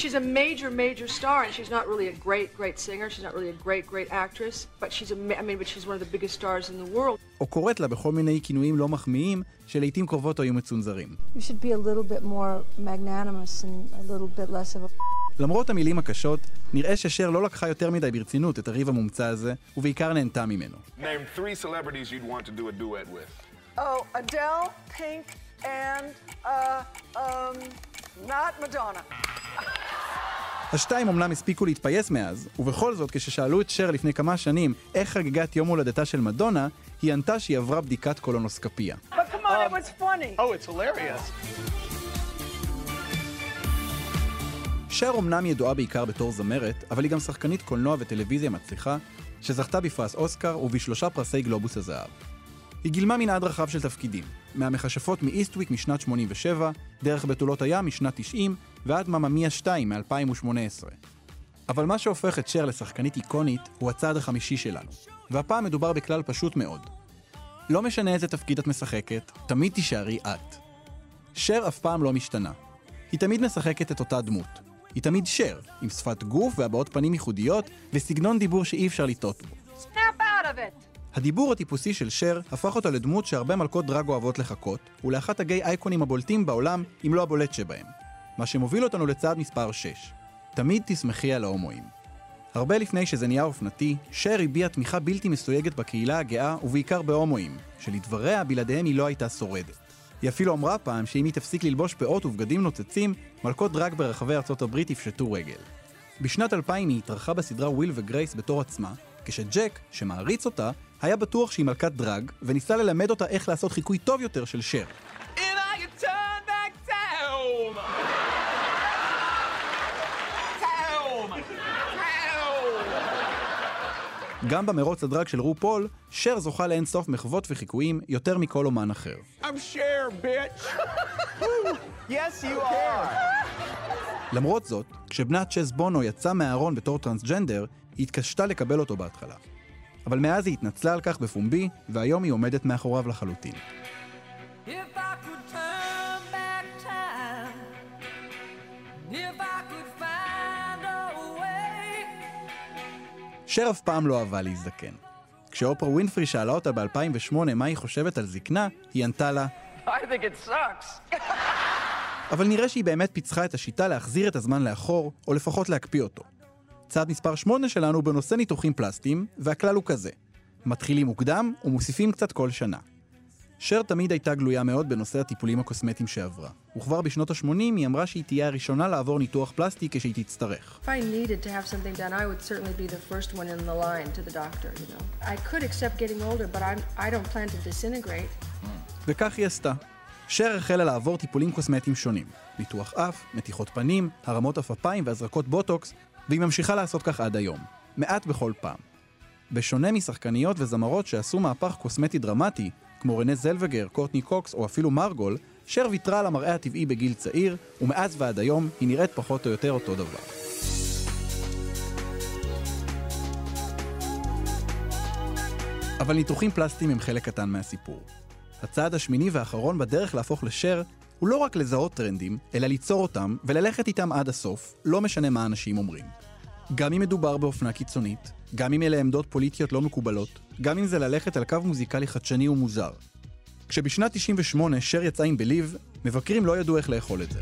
She's a major, major star, and she's not really a great, great singer. She's not really a great, great actress. But she's a, I mean, but she's one of the biggest stars in the world. או קוראת לה בכל מיני כינויים לא מחמיאים, שלעיתים קרובות היו מצונזרים. You should be a little bit more magnanimous and a little bit less of a למרות המילים הקשות, נראה ששר לא לקחה יותר מדי ברצינות את הריב המומצא הזה, ובעיקר נהנתה ממנו. Name three celebrities you'd want to do a duet with. Oh, Adele, Pink, and, uh, um, not Madonna. השתיים אומנם הספיקו להתפייס מאז, ובכל זאת, כששאלו את שר לפני כמה שנים איך חגגת יום הולדתה של מדונה, היא ענתה שהיא עברה בדיקת קולונוסקפיה. But come on, it was funny. Oh, it's hilarious. שר אומנם ידועה בעיקר בתור זמרת, אבל היא גם שחקנית קולנוע וטלוויזיה מצליחה, שזכתה בפרס אוסקר ובשלושה פרסי גלובוס הזהב. היא גילמה מנעד רחב של תפקידים, מהמכשפות מאיסטוויק משנת 87, דרך בתולות הים משנת 90, ועד מממיה 2 מ-2018. אבל מה שהופך את שר לשחקנית איקונית הוא הצעד החמישי שלנו, והפעם מדובר בכלל פשוט מאוד. לא משנה איזה תפקיד את משחקת, תמיד תישארי את. שר אף פעם לא משתנה. היא תמיד משחקת את אותה דמות. היא תמיד שר, עם שפת גוף והבעות פנים ייחודיות, וסגנון דיבור שאי אפשר לטעות בו. Snap out of it. הדיבור הטיפוסי של שר הפך אותה לדמות שהרבה מלכות דרג אוהבות לחכות, ולאחת הגיי אייקונים הבולטים בעולם, אם לא הבולט שבהם. מה שמוביל אותנו לצעד מספר 6. תמיד תשמחי על ההומואים. הרבה לפני שזה נהיה אופנתי, שר הביע תמיכה בלתי מסויגת בקהילה הגאה, ובעיקר בהומואים, שלדבריה בלעדיהם היא לא הייתה שורדת. היא אפילו אמרה פעם שאם היא תפסיק ללבוש פאות ובגדים נוצצים, מלכות דרג ברחבי ארצות הברית יפשטו רגל. בשנת 2000 היא התארחה בסדרה וויל וגרייס בתור עצמה, כשג'ק, שמעריץ אותה, היה בטוח שהיא מלכת דרג, וניסה ללמד אותה איך לעשות חיקוי טוב יותר של שר. גם במרוץ הדרג של רו פול, שר זוכה לאין סוף מחוות וחיקויים יותר מכל אומן אחר. I'm Cher, bitch. yes, you are. למרות זאת, כשבנה צ'ס בונו יצא מהארון בתור טרנסג'נדר, היא התקשתה לקבל אותו בהתחלה. אבל מאז היא התנצלה על כך בפומבי, והיום היא עומדת מאחוריו לחלוטין. If I could turn back time, if I could find a way. שר אף פעם לא אהבה להזדקן. כשאופרה ווינפרי שאלה אותה ב-2008 מה היא חושבת על זקנה, היא ענתה לה, I think it sucks. אבל נראה שהיא באמת פיצחה את השיטה להחזיר את הזמן לאחור, או לפחות להקפיא אותו. צעד מספר 8 שלנו בנושא ניתוחים פלסטיים, והכלל הוא כזה: מתחילים מוקדם ומוסיפים קצת כל שנה. שר תמיד הייתה גלויה מאוד בנושא הטיפולים הקוסמטיים שעברה, וכבר בשנות ה-80 היא אמרה שהיא תהיה הראשונה לעבור ניתוח פלסטי כשהיא תצטרך. וכך היא עשתה. שר החלה לעבור טיפולים קוסמטיים שונים. ניתוח אף, מתיחות פנים, הרמות עפפיים והזרקות בוטוקס, והיא ממשיכה לעשות כך עד היום. מעט בכל פעם. בשונה משחקניות וזמרות שעשו מהפך קוסמטי דרמטי, כמו רנה זלווגר, קורטני קוקס או אפילו מרגול, שר ויתרה על המראה הטבעי בגיל צעיר, ומאז ועד היום היא נראית פחות או יותר אותו דבר. אבל ניתוחים פלסטיים הם חלק קטן מהסיפור. הצעד השמיני והאחרון בדרך להפוך לשר הוא לא רק לזהות טרנדים, אלא ליצור אותם וללכת איתם עד הסוף, לא משנה מה אנשים אומרים. גם אם מדובר באופנה קיצונית, גם אם אלה עמדות פוליטיות לא מקובלות, גם אם זה ללכת על קו מוזיקלי חדשני ומוזר. כשבשנת 98 שר יצא עם בליב, מבקרים לא ידעו איך לאכול את זה.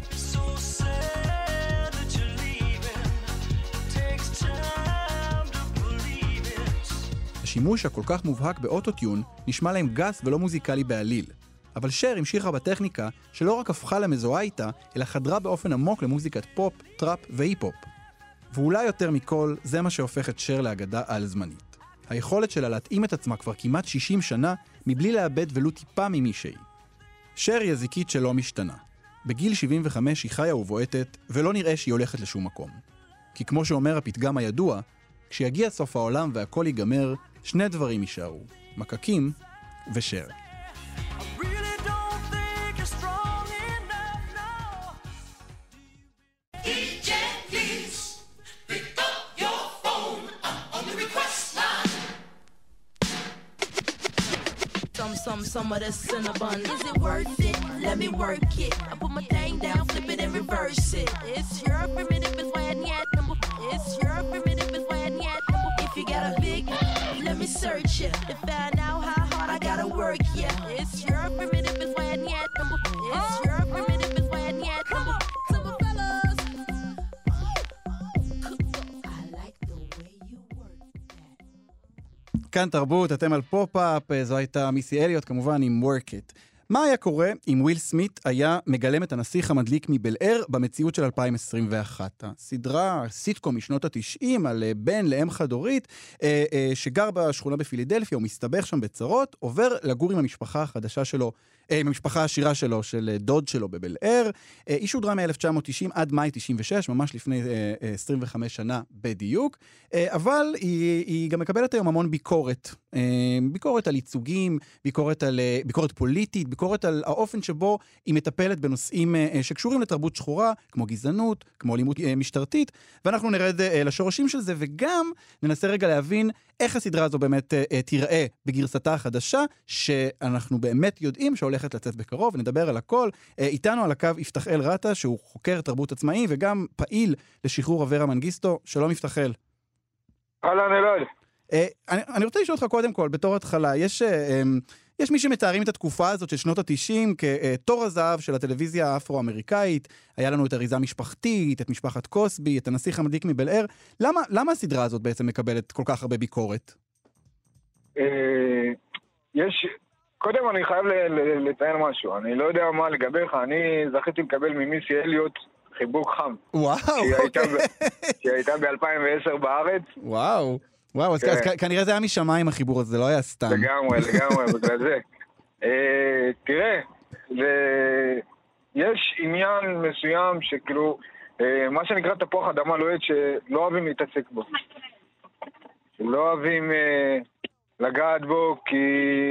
השימוש הכל כך מובהק באוטוטיון נשמע להם גס ולא מוזיקלי בעליל. אבל שר המשיכה בטכניקה שלא רק הפכה למזוהה איתה, אלא חדרה באופן עמוק למוזיקת פופ, טראפ והיפ-הופ. ואולי יותר מכל, זה מה שהופך את שר לאגדה על-זמנית. היכולת שלה להתאים את עצמה כבר כמעט 60 שנה, מבלי לאבד ולו טיפה ממי שהיא. שר היא הזיקית שלא משתנה. בגיל 75 היא חיה ובועטת, ולא נראה שהיא הולכת לשום מקום. כי כמו שאומר הפתגם הידוע, כשיגיע סוף העולם והכל ייגמר, שני דברים יישארו, מקקים ושר. Some, of the cinnabon. Is it worth it? Let me work it. I put my thing down, flip it and reverse it. It's your primitive, it's why I need. It's your primitive, it's why I need. If you got a big, let me search it to find out how hard I gotta work. Yeah, it's your primitive, כאן תרבות, אתם על פופ-אפ, אה, זו הייתה מיסי אליוט כמובן עם work it. מה היה קורה אם וויל סמית היה מגלם את הנסיך המדליק מבל אר במציאות של 2021? הסדרה, סיטקום משנות ה-90 על אה, בן לאם חד-הורית אה, שגר בשכונה בפילידלפיה, הוא מסתבך שם בצרות, עובר לגור עם המשפחה החדשה שלו, אה, עם המשפחה העשירה שלו, של אה, דוד שלו בבל אר. אה, היא שודרה מ-1990 עד מאי 96, ממש לפני אה, אה, 25 שנה בדיוק, אה, אבל היא, היא גם מקבלת היום המון ביקורת. אה, ביקורת על ייצוגים, ביקורת, על, אה, ביקורת פוליטית, ביקורת על האופן שבו היא מטפלת בנושאים אה, אה, שקשורים לתרבות שחורה, כמו גזענות, כמו אלימות אה, משטרתית, ואנחנו נרד אה, לשורשים של זה, וגם ננסה רגע להבין איך הסדרה הזו באמת אה, אה, תיראה בגרסתה החדשה, שאנחנו באמת יודעים שהולכת לצאת בקרוב, נדבר על הכל. אה, איתנו על הקו יפתחאל רטה, שהוא חוקר תרבות עצמאי וגם פעיל לשחרור אברה מנגיסטו. שלום יפתחאל. אהלן אלעד. אה, אני, אני רוצה לשאול אותך קודם כל, בתור התחלה, יש, אה, אה, יש מי שמתארים את התקופה הזאת של שנות ה-90 כתור הזהב של הטלוויזיה האפרו-אמריקאית. היה לנו את אריזה משפחתית, את משפחת קוסבי, את הנסיך המדליק מבל אר. למה, למה הסדרה הזאת בעצם מקבלת כל כך הרבה ביקורת? יש... קודם אני חייב לציין משהו, אני לא יודע מה לגביך, אני זכיתי לקבל ממיסי אליוט חיבוק חם. וואו, אוקיי. שהיא הייתה ב-2010 בארץ. וואו. וואו, אז, כן. כנראה זה היה משמיים החיבור הזה, זה לא היה סתם. לגמרי, לגמרי, בגלל זה. אה, תראה, יש עניין מסוים שכאילו, אה, מה שנקרא תפוח אדמה לוהט שלא אוהבים להתעסק בו. שלא אוהבים אה, לגעת בו כי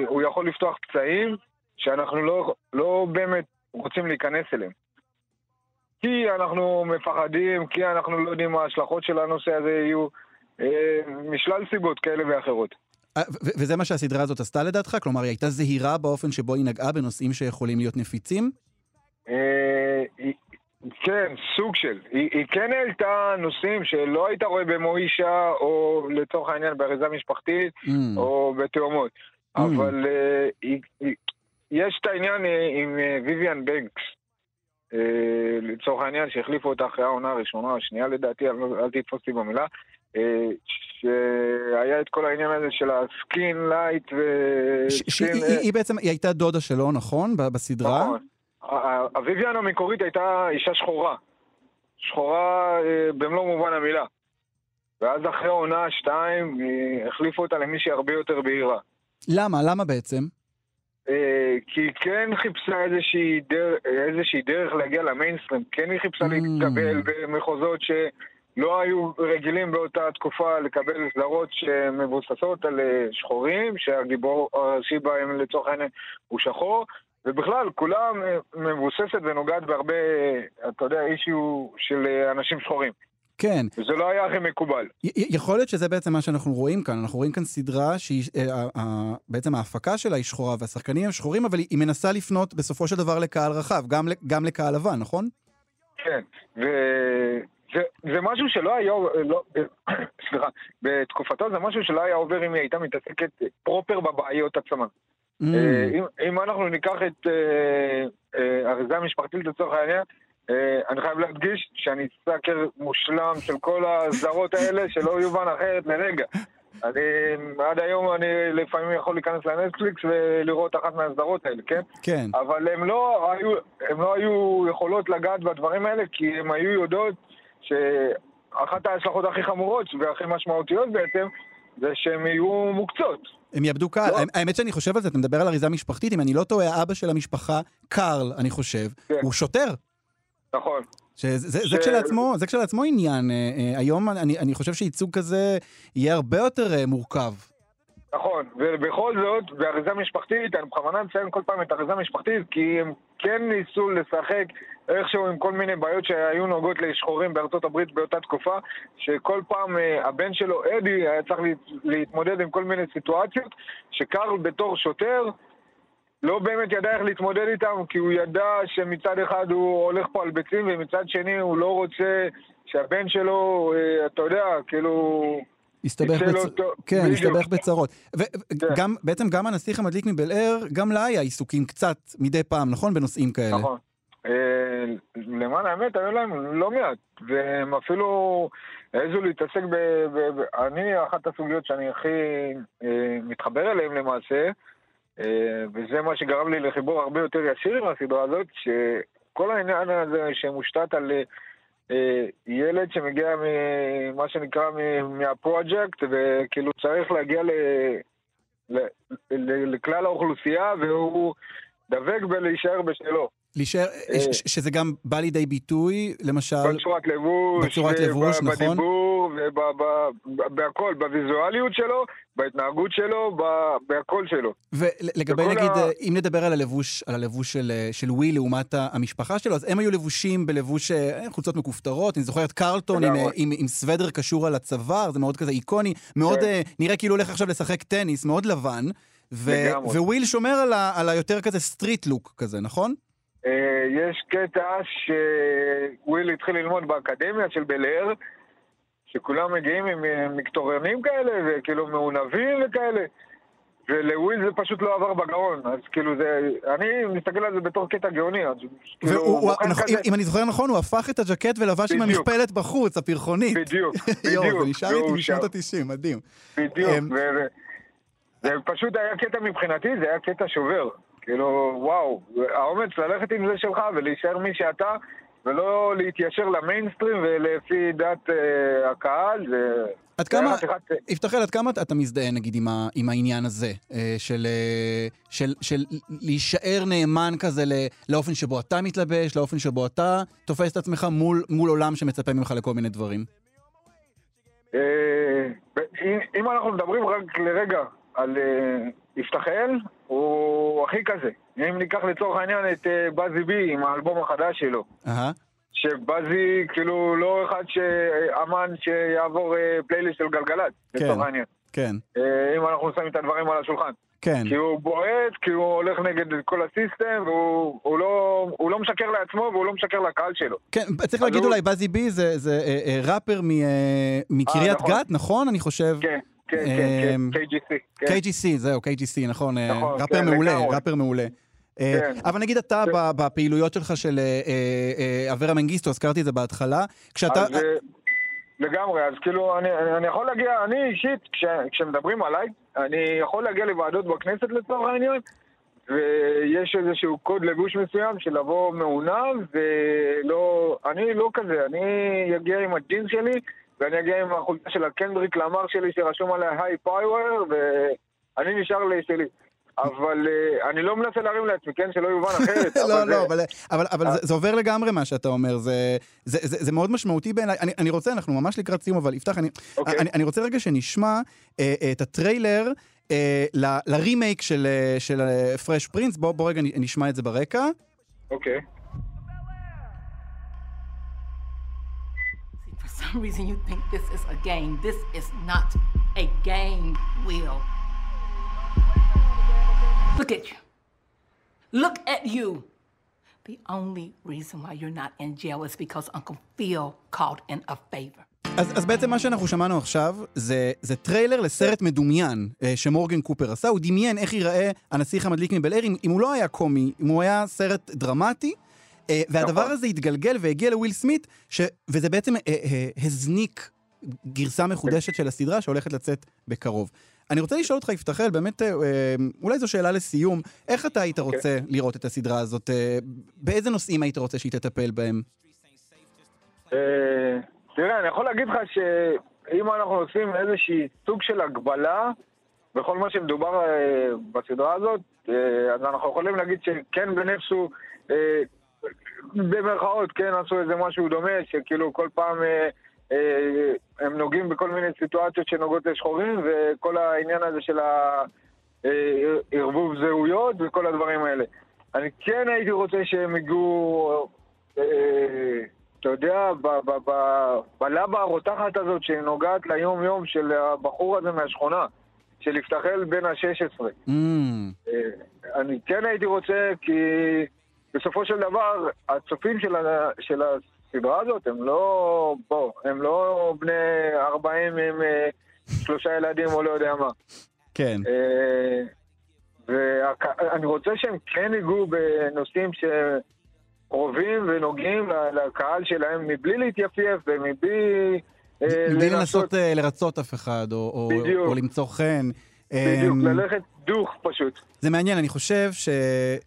הוא יכול לפתוח פצעים שאנחנו לא, לא באמת רוצים להיכנס אליהם. כי אנחנו מפחדים, כי אנחנו לא יודעים מה ההשלכות של הנושא הזה יהיו, אה, משלל סיבות כאלה ואחרות. אה, וזה מה שהסדרה הזאת עשתה לדעתך? כלומר, היא הייתה זהירה באופן שבו היא נגעה בנושאים שיכולים להיות נפיצים? אה, היא- כן, סוג של. היא, היא כן העלתה נושאים שלא היית רואה במוישה, או לצורך העניין באריזה משפחתית, Mm. או בתאומות. אבל אה, היא, היא, יש את העניין אה, עם אה, ויvian בנקס, אה, לצורך העניין, שהחליפו אותה אחרי העונה הראשונה, השנייה לדעתי, אל, אל תתפוס אותי במילה, אה, שהיה את כל העניין הזה של ה skin light ו... ש- skin, היא- היא בעצם, היא הייתה דודה שלו, נכון? בסדרה? נכון. הוויויאן המקורית הייתה אישה שחורה. שחורה אה, במלוא מובן המילה. ואז אחרי עונה שתיים, אה, החליפו אותה למישהי הרבה יותר בהירה. למה? למה בעצם? אה, כי היא כן חיפשה איזושהי, דר, איזושהי דרך להגיע למיינסטרים, כן היא חיפשה ממ. להתקבל במחוזות שלא היו רגילים באותה תקופה לקבל סדרות שמבוססות על שחורים, שהגיבור הראשי בהם לצורך העניין הוא שחור, ובכלל, כולה אה, מבוססת ונוגעת בהרבה, אתה יודע, אישיו של אה, אנשים שחורים. כן. וזה לא היה הכי מקובל. יכול להיות שזה בעצם מה שאנחנו רואים כאן. אנחנו רואים כאן סדרה שהיא, אה, אה, אה, בעצם ההפקה שלה היא שחורה והשחקנים הם שחורים, אבל היא מנסה לפנות בסופו של דבר לקהל רחב, גם, גם לקהל לבן, נכון? כן, זה, זה משהו שלא היה, לא, סליחה, בתקופתו זה משהו שלא היה עובר אם היא הייתה מתעסקת פרופר בבעיות עצמן. Mm. אה, אם, אם אנחנו ניקח את אה, אה, אריזה משפחתית לצורך העניין, אני חייב להדגיש שאני סאקר מושלם של כל הזרות האלה, שלא יובן אחרת לרגע. אני, עד היום אני לפעמים יכול להיכנס לנטפליקס ולראות אחת מהסדרות האלה, כן? כן. אבל הם לא היו, הם לא היו יכולות לגעת בדברים האלה, כי הם היו יודעות שאחת ההשלכות הכי חמורות והכי משמעותיות בעצם, זה שהן יהיו מוקצות. הם יאבדו קהל. לא. האמת שאני חושב על זה, אתה מדבר על אריזה משפחתית, אם אני לא טועה, האבא של המשפחה, קארל, אני חושב, כן. הוא שוטר. נכון. שזה, זה, ש- זה, כשלעצמו, זה כשלעצמו עניין. אה, אה, היום אני, אני חושב שייצוג כזה יהיה הרבה יותר אה, מורכב. נכון, ובכל זאת, באריזה משפחתית, אני בכוונה מציין כל פעם את אריזה משפחתית, כי הם כן ניסו לשחק איכשהו עם כל מיני בעיות שהיו נוגעות לשחורים בארצות הברית באותה תקופה, שכל פעם אה, הבן שלו, אדי, היה צריך להת- להתמודד עם כל מיני סיטואציות, שקרל בתור שוטר, לא באמת ידע איך להתמודד איתם, כי הוא ידע שמצד אחד הוא הולך פה על ביצים, ומצד שני הוא לא רוצה שהבן שלו, אה, אתה יודע, כאילו... הסתבך, בצ... טוב. כן. הסתבך בצרות. וגם, בעצם גם הנסיך המדליק מבלער, גם לה היה עיסוקים קצת מדי פעם, נכון? בנושאים כאלה. נכון. אה, למען האמת, היו להם לא מעט, והם אפילו העזו להתעסק ב... ב, ב אני, אחת הסוגיות שאני הכי אה, מתחבר אליהן למעשה, אה, וזה מה שגרם לי לחיבור הרבה יותר ישיר עם הסדרה הזאת, שכל העניין הזה שמושתת על אה, ילד שמגיע ממה שנקרא מהפרויקט, וכאילו צריך להגיע ל... ל- ל- לכלל האוכלוסייה, והוא דבק בלהישאר בשלו. להישאר, אה, ש- שזה גם בא לידי ביטוי, למשל... בצורת לבוש, בצורת וב- לבוש, נכון. בדיבור, ובהכל, בוויזואליות שלו, בהתנהגות שלו, בהכל שלו. ולגבי נגיד, ה- אה, אם נדבר על הלבוש, על הלבוש של, אה, של ווי לעומת המשפחה שלו, אז הם היו לבושים בלבוש אה, חולצות מכופתרות, אני זוכר את קרלטון עם. אה, עם, עם סוודר קשור על הצוואר, זה מאוד כזה איקוני, מאוד כן. אה, נראה כאילו הולך עכשיו לשחק טניס, מאוד לבן. ו-. וויל שומר על, ה- על היותר כזה street look כזה, נכון? אה, יש קטע שוויל התחיל ללמוד באקדמיה של בל אייר, שכולם מגיעים עם אה, מקטורנים כאלה, וכאילו מעונבים וכאלה. ולוויל זה פשוט לא עבר בגרון, אז כאילו זה, אני מסתכל על זה בתור קטע גאוני, אז כאילו, והוא, נכון, כזה- אם, אם אני זוכר נכון, הוא הפך את הג'קט ולבש עם בדיוק. המכפלת בחוץ, הפרחונית. בדיוק, יואו, בדיוק. זה נשאר איתי משנות. ה-90, מדהים. בדיוק, אמ, ו- זה פשוט היה קטע מבחינתי, זה היה קטע שובר. כאילו, וואו, האומץ ללכת עם זה שלך ולהישאר מי שאתה, ולא להתיישר למיינסטרים ולפי דת אה, הקהל, זה... עד כמה, יפתחאל, עד כמה אתה- מזדהה נגיד עם, ה, עם העניין הזה, אה, של, אה, של, של להישאר נאמן כזה לאופן שבו אתה מתלבש, לאופן שבו אתה תופס את עצמך מול, מול עולם שמצפה ממך לכל מיני דברים? אה, אם אנחנו מדברים רק לרגע על אה, יפתחאל, הוא הכי כזה. אם ניקח לצורך העניין את אה, בזי בי עם האלבום החדש שלו. אהה. שבזי כאילו לא אחד שאמן שיעבור אה, פלייליסט של גלגלצ, כן. לצורך העניין. כן, אה, אם אנחנו שמים את הדברים על השולחן. כן. כי הוא בועט, כי הוא הולך נגד כל הסיסטם, והוא הוא לא, הוא לא משקר לעצמו והוא לא משקר לקהל שלו. כן, צריך להגיד הוא- אולי, בזי בי זה, זה אה, אה, ראפר אה, מקריית נכון. גת, נכון? אני חושב. כן, כן, כן, כן, KGC. כן. KGC, זהו, KGC, נכון. אה, נכון, ראפר כן, מעולה. ראפר מעולה. אה, כן. אבל נגיד אתה בפעילויות שלך של אה, אה, אה, אברה מנגיסטו, הזכרתי את זה בהתחלה, כשאתה... אה, לגמרי, אז כאילו, אני, אני, אני יכול להגיע, אני אישית, כש, כשמדברים עליי, אני יכול להגיע לוועדות בכנסת לצורך העניין, ויש איזשהו קוד לבוש מסוים של לבוא מעונב, ולא, אני לא כזה, אני אגיע עם הג'ינס שלי, ואני אגיע עם החולצה של הקנדריק למר שלי שרשום עליה היי פאוור, ואני נשאר לשלי. אבל אה, אני לא מנסה להרים לעצמי, כן? שלא יובן אחרת. לא, לא, אבל, אבל, אבל זה, עובר לגמרי מה שאתה אומר, זה, זה, זה, זה מאוד משמעותי בעיניי. אני, אני רוצה, אנחנו ממש לקראת סיום, אבל יפתח, אני, אוקיי. רוצה רגע שנשמע אה, אה, את הטריילר ל- לרימייק של, פרש פרינס, בוא, רגע נשמע את זה ברקע. אוקיי. For some reason, you think this is a game. This is not a game, Will. Look at you. Look at you. The only reason why you're not in jail is because Uncle Phil called in a favor. אז, אז בעצם מה שאנחנו שמענו עכשיו זה, זה טריילר לסרט מדומיין אה, שמורגן קופר עשה. הוא דמיין איך ייראה הנסיך המדליק מבל אייר אם, אם הוא לא היה קומי, אם הוא היה סרט דרמטי. אה, והדבר נכון. הזה התגלגל והגיע לוויל סמית, ש, וזה בעצם אה, אה, הזניק גרסה מחודשת של הסדרה שהולכת לצאת בקרוב. אני רוצה לשאול אותך, יפתחאל, באמת, אולי זו שאלה לסיום, איך אתה היית רוצה לראות את הסדרה הזאת? באיזה נושאים היית רוצה שהיא תטפל בהם? אה, תראה, אני יכול להגיד לך שאם אנחנו עושים איזושהי סוג של הגבלה בכל מה שמדובר בסדרה הזאת, אז אנחנו יכולים להגיד שכן בנפסו, במרכאות, כן עשו איזה משהו דומה, שכאילו כל פעם אה, אה, הם נוגעים בכל מיני סיטואציות שנוגעות לשחורים, וכל העניין הזה של הערבוב זהויות וכל הדברים האלה. אני כן הייתי רוצה שהם יגעו... אה, אתה יודע, בלבה הרותחת הזאת שנוגעת ליום-יום של הבחור הזה מהשכונה, של יפתחאל בן ה-16. Mm, אני כן הייתי רוצה, כי בסופו של דבר, הצופים של, ה- של הסדרה הזאת הם לא, בוא, הם לא בני 40 עם אה, שלושה ילדים או לא יודע מה. כן. ואני רוצה שהם כן ייגעו בנושאים שקרובים ונוגעים לקהל שלהם מבלי להתייפייף ומבלי... אה, בלי לנסות אה, לרצות אף אחד, או, או. או למצוא חן. בדיוק, אמ, ללכת דוך פשוט. זה מעניין, אני חושב ש,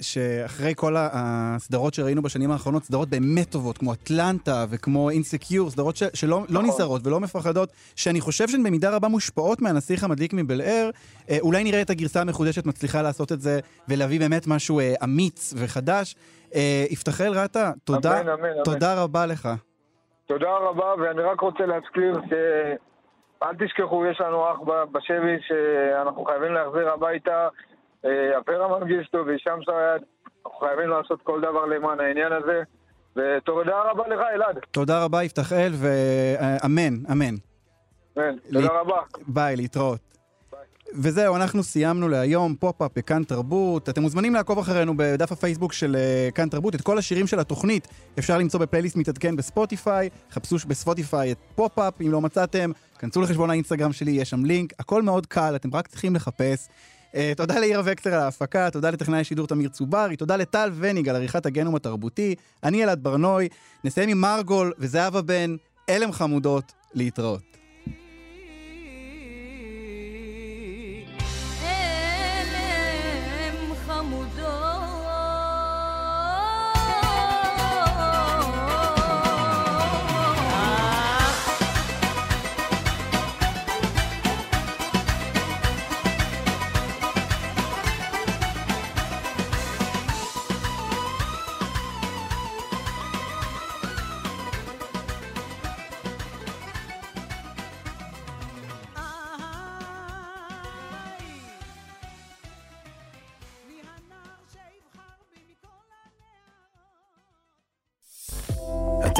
שאחרי כל הסדרות שראינו בשנים האחרונות, סדרות באמת טובות, כמו אטלנטה וכמו אינסקיור, סדרות ש, שלא לא נסערות ולא מפחדות, שאני חושב שהן במידה רבה מושפעות מהנסיך המדליק מבל אר. אה, אולי נראה את הגרסה המחודשת מצליחה לעשות את זה ולהביא באמת משהו אה, אמיץ וחדש. אה, יפתחאל רטה, תודה, אמן, אמן, אמן. תודה רבה לך. תודה רבה, ואני רק רוצה להזכיר ש... אל תשכחו, יש לנו אח בשבי שאנחנו חייבים להחזיר הביתה, אה, אברה מנגיסטו והישאם סייד, אנחנו חייבים לעשות כל דבר למען העניין הזה, ותודה רבה לך, אלעד. תודה רבה יפתחאל, ואמן, אמן. כן, תודה רבה. ביי, להתראות. וזהו, אנחנו סיימנו להיום פופ-אפ בכאן תרבות. אתם מוזמנים לעקוב אחרינו בדף הפייסבוק של אה, כאן תרבות. את כל השירים של התוכנית אפשר למצוא בפלייליסט מתעדכן בספוטיפיי. חפשו בספוטיפיי את פופ-אפ, אם לא מצאתם, כנסו לחשבון האינסטגרם שלי, יש שם לינק. הכל מאוד קל, אתם רק צריכים לחפש. אה, תודה לעירה וקטר על ההפקה, תודה לטכנאי השידור תמיר צוברי, תודה לטל וניג על עריכת הגנום התרבותי. אני אלעד ברנוי, נסיים עם מרגול וזהבה בן, הלם חמודות, להתראות.